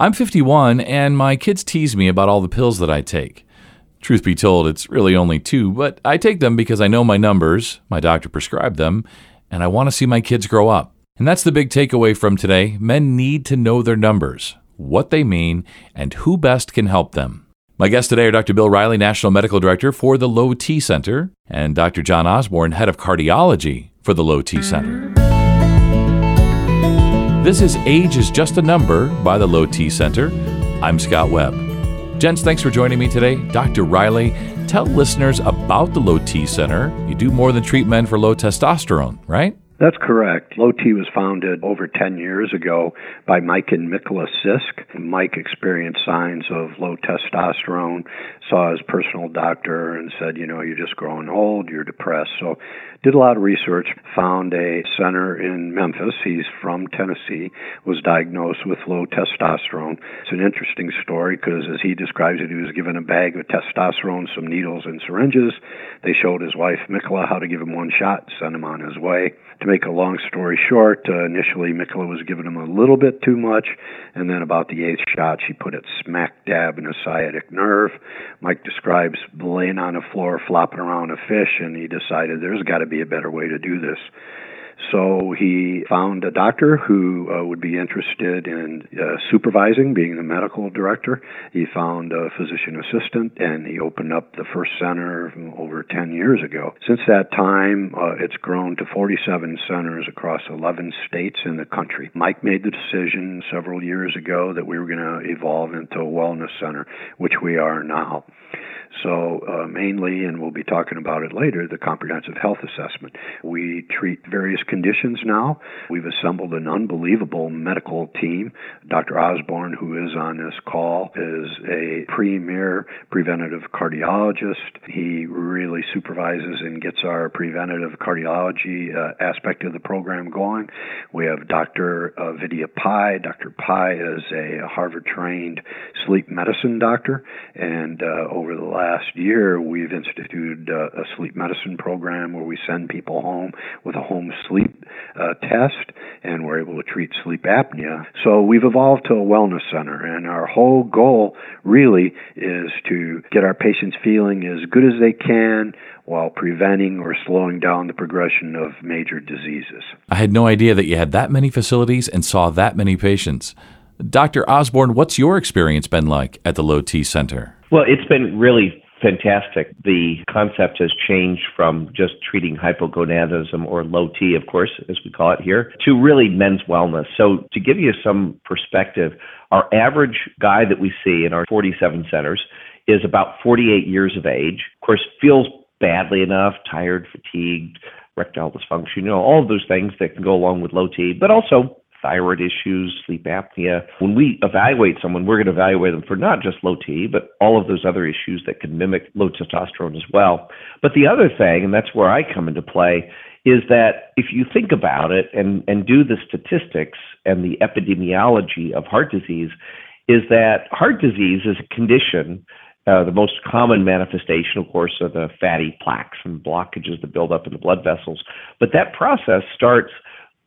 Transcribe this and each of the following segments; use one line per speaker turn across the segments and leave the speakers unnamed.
I'm 51, and my kids tease me about all the pills that I take. Truth be told, it's really only two, but I take them because I know my numbers, my doctor prescribed them, and I want to see my kids grow up. And that's the big takeaway from today. Men need to know their numbers, what they mean, and who best can help them. My guests today are Dr. Bill Reilly, National Medical Director for the Low T Center, and Dr. John Osborne, Head of Cardiology for the Low T Center. This is Age is Just a Number by the Low T Center. I'm Scott Webb. Gents, thanks for joining me today. Dr. Reilly, tell listeners about the Low T Center. You do more than treat men for low testosterone, right?
That's correct. Low T was founded over 10 years ago by Mike and Mikla Sisk. Mike experienced signs of low testosterone, saw his personal doctor, and said, You know, you're just growing old, you're depressed. So did a lot of research, found a center in Memphis. He's from Tennessee, was diagnosed with low testosterone. It's an interesting story because, as he describes it, he was given a bag of testosterone, some needles, and syringes. They showed his wife, Mikla, how to give him one shot, send him on his way. To make a long story short, uh, initially Mikla was giving him a little bit too much, and then about the eighth shot, she put it smack dab in a sciatic nerve. Mike describes laying on the floor, flopping around a fish, and he decided there's got to be a better way to do this. So he found a doctor who uh, would be interested in uh, supervising, being the medical director. He found a physician assistant, and he opened up the first center over 10 years ago. Since that time, uh, it's grown to 47 centers across 11 states in the country. Mike made the decision several years ago that we were going to evolve into a wellness center, which we are now. So, uh, mainly, and we'll be talking about it later, the comprehensive health assessment. We treat various conditions now. We've assembled an unbelievable medical team. Dr. Osborne, who is on this call, is a premier preventative cardiologist. He really supervises and gets our preventative cardiology uh, aspect of the program going. We have Dr. Uh, Vidya Pai. Dr. Pai is a Harvard trained sleep medicine doctor, and uh, over the last year, we've instituted uh, a sleep medicine program where we send people home with a home sleep uh, test, and we're able to treat sleep apnea. So we've evolved to a wellness center, and our whole goal really is to get our patients feeling as good as they can while preventing or slowing down the progression of major diseases.
I had no idea that you had that many facilities and saw that many patients. Dr. Osborne, what's your experience been like at the Low T Center?
Well, it's been really fantastic. The concept has changed from just treating hypogonadism or low T, of course, as we call it here, to really men's wellness. So, to give you some perspective, our average guy that we see in our 47 centers is about 48 years of age. Of course, feels badly enough, tired, fatigued, erectile dysfunction, you know, all of those things that can go along with low T, but also thyroid issues, sleep apnea. When we evaluate someone, we're going to evaluate them for not just low T, but all of those other issues that can mimic low testosterone as well. But the other thing, and that's where I come into play, is that if you think about it and, and do the statistics and the epidemiology of heart disease, is that heart disease is a condition uh, the most common manifestation, of course, are the fatty plaques and blockages that build up in the blood vessels. But that process starts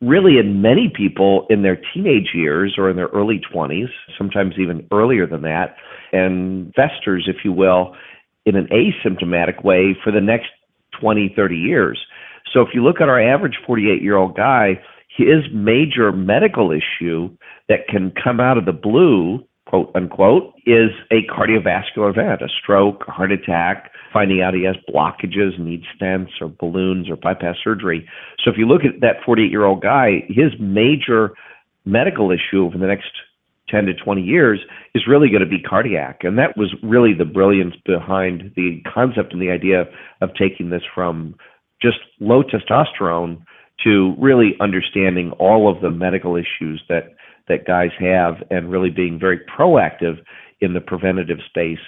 really in many people in their teenage years or in their early 20s, sometimes even earlier than that, and festers, if you will, in an asymptomatic way for the next 20, 30 years. So if you look at our average 48 year old guy, his major medical issue that can come out of the blue quote unquote, is a cardiovascular event, a stroke, a heart attack, finding out he has blockages, needs stents or balloons or bypass surgery. So if you look at that 48 year old guy, his major medical issue over the next 10 to 20 years is really going to be cardiac. And that was really the brilliance behind the concept and the idea of taking this from just low testosterone to really understanding all of the medical issues that that guys have and really being very proactive in the preventative space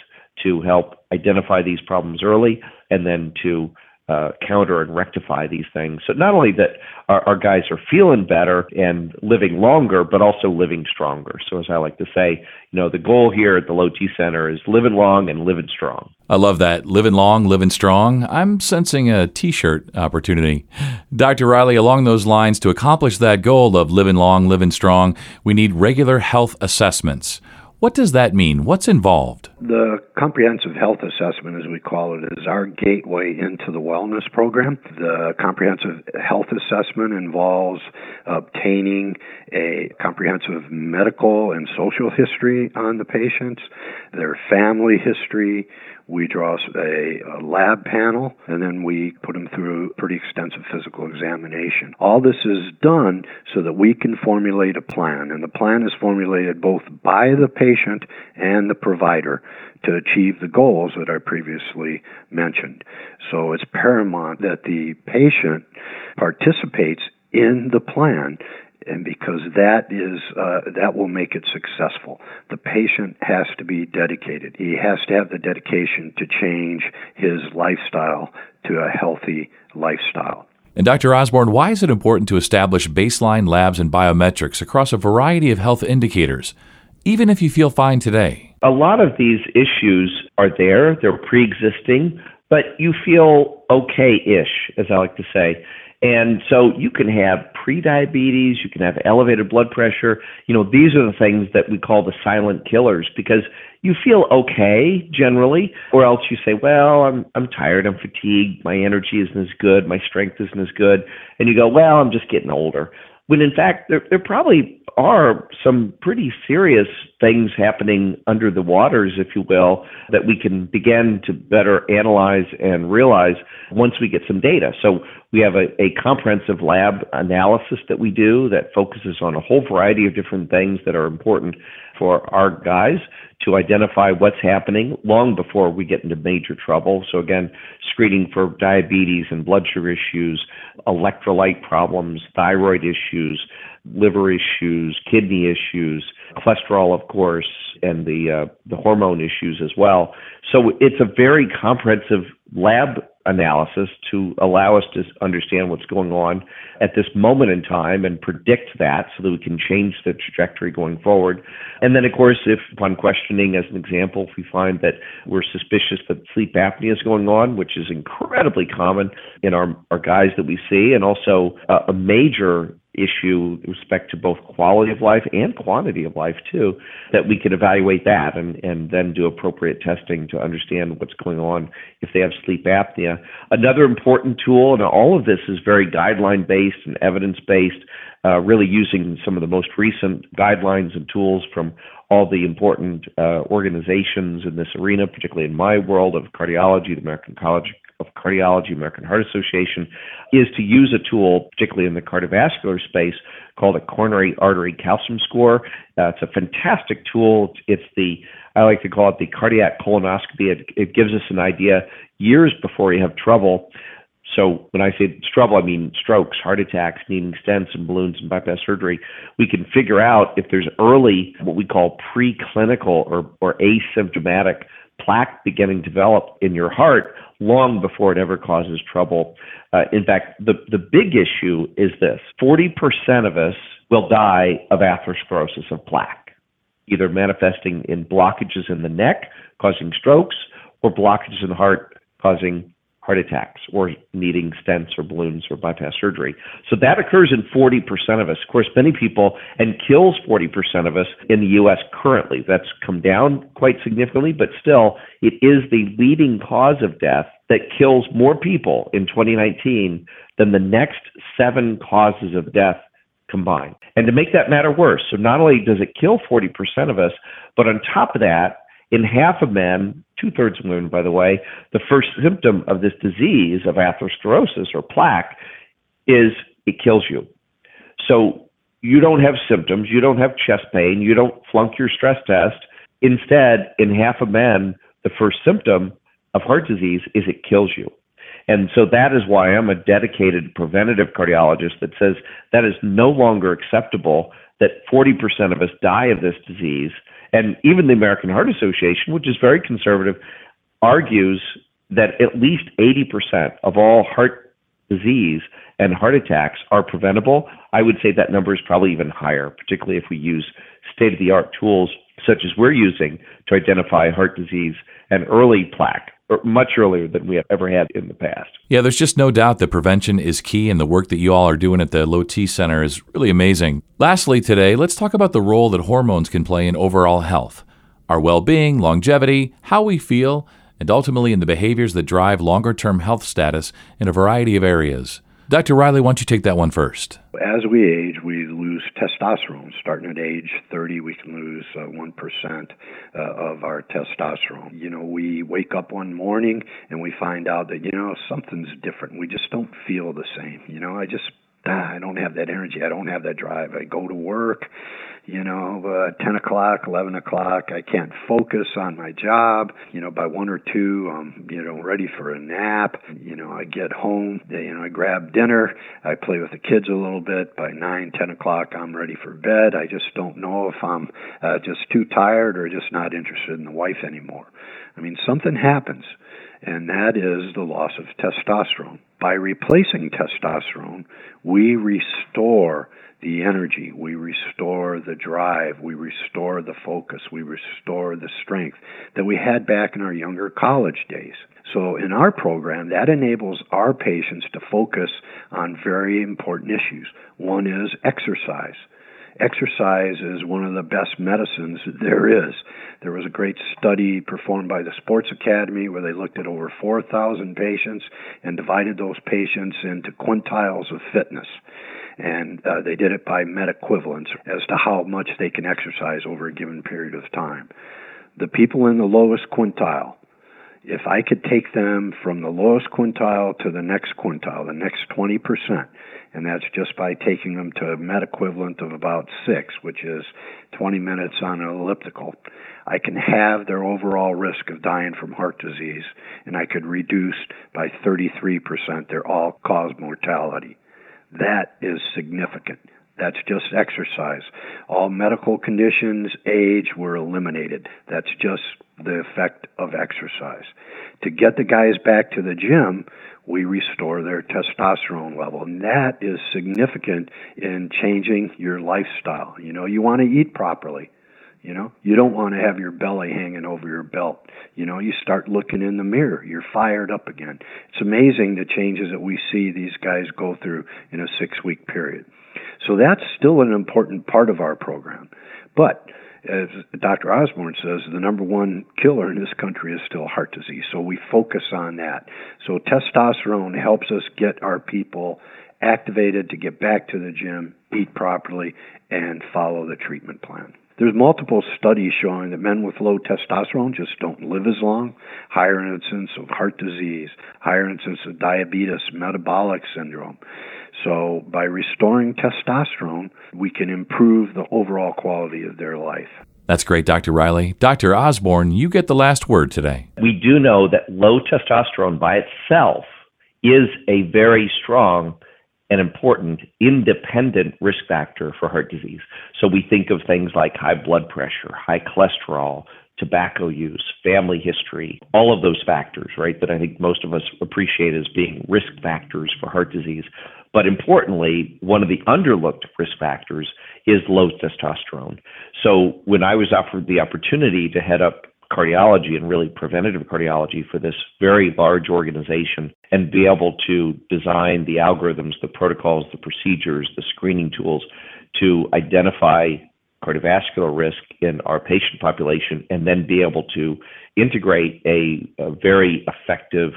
to help identify these problems early and then to uh, counter and rectify these things. So not only that our, our, guys are feeling better and living longer, but also living stronger. So as I like to say, you know, the goal here at the Low T Center is living long and living strong.
I love that. Living long, living strong. I'm sensing a t-shirt opportunity. Dr. Reilly, along those lines, to accomplish that goal of living long, living strong, we need regular health assessments. What does that mean? What's involved?
The comprehensive health assessment, as we call it, is our gateway into the wellness program. The comprehensive health assessment involves obtaining a comprehensive medical and social history on the patients, their family history, we draw a, a, lab panel and then we put them through a pretty extensive physical examination. All this is done so that we can formulate a plan, and the plan is formulated both by the patient and the provider to achieve the goals that I previously mentioned. So it's paramount that the patient participates in the plan and because that is uh, that will make it successful. The patient has to be dedicated. He has to have the dedication to change his lifestyle to a healthy lifestyle.
And Dr. Osborne, why is it important to establish baseline labs and biometrics across a variety of health indicators, even if you feel fine today?
A lot of these issues are there, they're pre existing, but you feel okay ish, as I like to say. And so you can have prediabetes, you can have elevated blood pressure. You know, these are the things that we call the silent killers because you feel okay generally, or else you say, well, I'm I'm tired, I'm fatigued, my energy isn't as good, my strength isn't as good, and you go, well, I'm just getting older. When in fact there there probably are some pretty serious things happening under the waters, if you will, that we can begin to better analyze and realize once we get some data. So we have a, a comprehensive lab analysis that we do that focuses on a whole variety of different things that are important for our guys to identify what's happening long before we get into major trouble. So again, screening for diabetes and blood sugar issues, electrolyte problems, thyroid issues, liver issues, kidney issues, cholesterol, of course, and the uh, the hormone issues as well. So it's a very comprehensive lab analysis to allow us to understand what's going on at this moment in time and predict that so that we can change the trajectory going forward. And then, of course, if upon questioning, as an example, if we find that we're suspicious that sleep apnea is going on, which is incredibly common in our, our guys that we see, and also uh, a major issue with respect to both quality of life and quantity of life too, that we can evaluate that and, and then do appropriate testing to understand what's going on if they have sleep apnea. Another important tool, and all of this is very guideline based and evidence based, uh, really using some of the most recent guidelines and tools from all the important uh, organizations in this arena, particularly in my world of cardiology, the American College of Cardiology, American Heart Association, is to use a tool, particularly in the cardiovascular space, called a coronary artery calcium score. Uh, it's a fantastic tool. It's the I like to call it the cardiac colonoscopy. It, it gives us an idea years before you have trouble. So when I say trouble, I mean strokes, heart attacks, needing stents and balloons and bypass surgery. We can figure out if there's early, what we call preclinical or, or asymptomatic plaque beginning to develop in your heart long before it ever causes trouble. Uh, in fact, the, the big issue is this 40% of us will die of atherosclerosis of plaque, either manifesting in blockages in the neck causing strokes or blockages in the heart causing heart attacks or needing stents or balloons or bypass surgery. So that occurs in 40% of us. Of course, many people and kills 40% of us in the US currently. That's come down quite significantly, but still, it is the leading cause of death that kills more people in 2019 than the next seven causes of death combined. And to make that matter worse, so not only does it kill 40% of us, but on top of that, in half of men, two thirds of women, by the way, the first symptom of this disease of atherosclerosis or plaque is it kills you. So you don't have symptoms, you don't have chest pain, you don't flunk your stress test. Instead, in half of men, the first symptom of heart disease is it kills you. And so that is why I'm a dedicated preventative cardiologist that says that is no longer acceptable that 40% of us die of this disease and even the American Heart Association, which is very conservative, argues that at least 80% of all heart disease and heart attacks are preventable. I would say that number is probably even higher, particularly if we use state of the art tools such as we're using to identify heart disease and early plaque much earlier than we have ever had in the past.
Yeah, there's just no doubt that prevention is key, and the work that you all are doing at the Low T Center is really amazing. Lastly, today, let's talk about the role that hormones can play in overall health, our well being, longevity, how we feel, and ultimately in the behaviors that drive longer term health status in a variety of areas. Dr. Reilly, why don't you take that one first?
As we age, we lose testosterone. Starting at age 30, we can lose uh, 1% uh, of our testosterone. You know, we wake up one morning and we find out that, you know, something's different. We just don't feel the same. You know, I just ah, I don't have that energy. I don't have that drive. I go to work, you know, uh, 10 o'clock, 11 o'clock. I can't focus on my job. You know, by one or two, I'm, you know, ready for a nap. You know, I get home, you know, I grab dinner. I play with the kids a little bit. By 9, 10 o'clock, I'm ready for bed. I just don't know if I'm uh, just too tired or just not interested in the wife anymore. I mean, something happens and that is the loss of testosterone. By replacing testosterone, we restore the energy, we restore the drive, we restore the focus, we restore the strength that we had back in our younger college days. So, in our program, that enables our patients to focus on very important issues. One is exercise exercise is one of the best medicines there is. There was a great study performed by the Sports Academy where they looked at over 4,000 patients and divided those patients into quintiles of fitness. And uh, they did it by meta-equivalence as to how much they can exercise over a given period of time. The people in the lowest quintile, if I could take them from the lowest quintile to the next quintile, the next 20%, and that's just by taking them to a met equivalent of about six, which is 20 minutes on an elliptical, I can have their overall risk of dying from heart disease, and I could reduce by 33% their all cause mortality. That is significant. That's just exercise. All medical conditions, age were eliminated. That's just the effect of exercise. To get the guys back to the gym, we restore their testosterone level. And that is significant in changing your lifestyle. You know, you want to eat properly. You know, you don't want to have your belly hanging over your belt. You know, you start looking in the mirror. You're fired up again. It's amazing the changes that we see these guys go through in a six week period. So that's still an important part of our program. But as Dr. Osborne says, the number one killer in this country is still heart disease. So we focus on that. So testosterone helps us get our people activated to get back to the gym, eat properly, and follow the treatment plan. There's multiple studies showing that men with low testosterone just don't live as long, higher incidence of heart disease, higher incidence of diabetes, metabolic syndrome. So by restoring testosterone, we can improve the overall quality of their life.
That's great, Dr. Reilly. Dr. Osborne, you get the last word today.
We do know that low testosterone by itself is a very strong an important independent risk factor for heart disease. So we think of things like high blood pressure, high cholesterol, tobacco use, family history, all of those factors, right, that I think most of us appreciate as being risk factors for heart disease. But importantly, one of the underlooked risk factors is low testosterone. So when I was offered the opportunity to head up cardiology and really preventative cardiology for this very large organization and be able to design the algorithms, the protocols, the procedures, the screening tools to identify cardiovascular risk in our patient population and then be able to integrate a, a very effective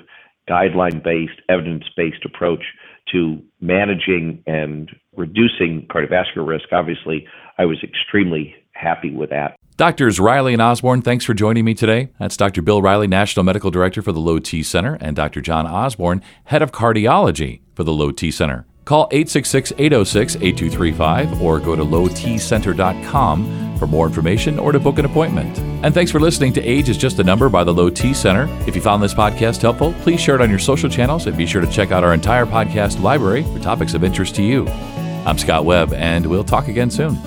guideline based, evidence based approach to managing and reducing cardiovascular risk. Obviously, I was extremely happy with that.
Doctors Reilly and Osborne, thanks for joining me today. That's Dr. Bill Reilly, National Medical Director for the Low T Center, and Dr. John Osborne, Head of Cardiology for the Low T Center. Call 866 806 8235 or go to lowtcenter.com for more information or to book an appointment. And thanks for listening to Age is Just a Number by the Low T Center. If you found this podcast helpful, please share it on your social channels and be sure to check out our entire podcast library for topics of interest to you. I'm Scott Webb, and we'll talk again soon.